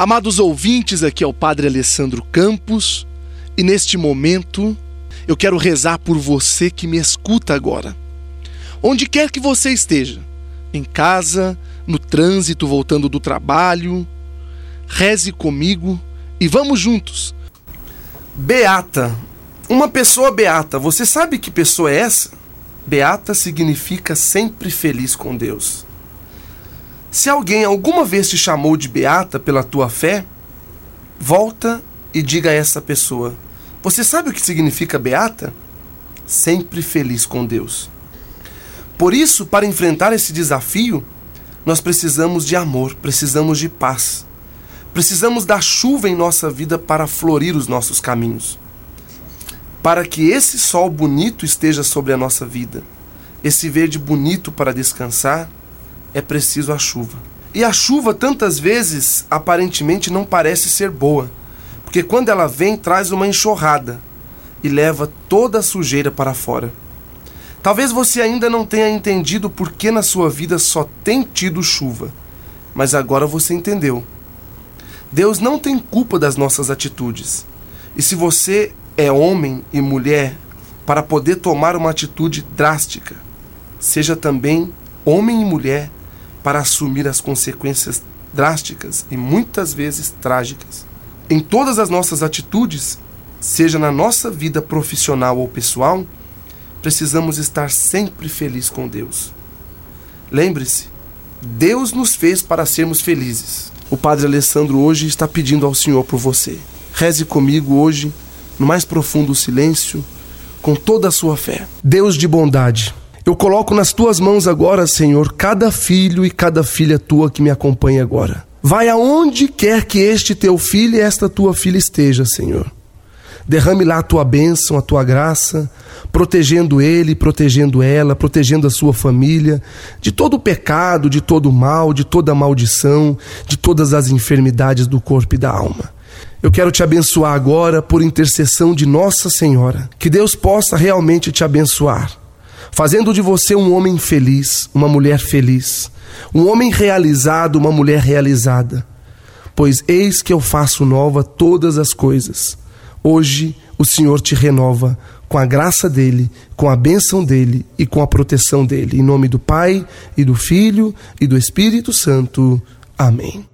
Amados ouvintes, aqui é o Padre Alessandro Campos e neste momento eu quero rezar por você que me escuta agora. Onde quer que você esteja, em casa, no trânsito, voltando do trabalho, reze comigo e vamos juntos. Beata. Uma pessoa beata. Você sabe que pessoa é essa? Beata significa sempre feliz com Deus. Se alguém alguma vez te chamou de beata pela tua fé, volta e diga a essa pessoa: Você sabe o que significa beata? Sempre feliz com Deus. Por isso, para enfrentar esse desafio, nós precisamos de amor, precisamos de paz. Precisamos da chuva em nossa vida para florir os nossos caminhos. Para que esse sol bonito esteja sobre a nossa vida, esse verde bonito para descansar, é preciso a chuva. E a chuva, tantas vezes, aparentemente não parece ser boa, porque quando ela vem, traz uma enxurrada e leva toda a sujeira para fora. Talvez você ainda não tenha entendido por que na sua vida só tem tido chuva, mas agora você entendeu. Deus não tem culpa das nossas atitudes. E se você é homem e mulher, para poder tomar uma atitude drástica, seja também homem e mulher para assumir as consequências drásticas e muitas vezes trágicas. Em todas as nossas atitudes, seja na nossa vida profissional ou pessoal, precisamos estar sempre felizes com Deus. Lembre-se, Deus nos fez para sermos felizes. O Padre Alessandro hoje está pedindo ao Senhor por você. Reze comigo hoje, no mais profundo silêncio, com toda a sua fé. Deus de bondade, eu coloco nas tuas mãos agora, Senhor, cada filho e cada filha tua que me acompanha agora. Vai aonde quer que este teu filho e esta tua filha esteja, Senhor. Derrame lá a tua bênção, a tua graça, protegendo ele, protegendo ela, protegendo a sua família de todo o pecado, de todo o mal, de toda a maldição, de todas as enfermidades do corpo e da alma. Eu quero te abençoar agora por intercessão de Nossa Senhora. Que Deus possa realmente te abençoar fazendo de você um homem feliz, uma mulher feliz, um homem realizado, uma mulher realizada. Pois eis que eu faço nova todas as coisas. Hoje o Senhor te renova com a graça dele, com a bênção dele e com a proteção dele. Em nome do Pai e do Filho e do Espírito Santo. Amém.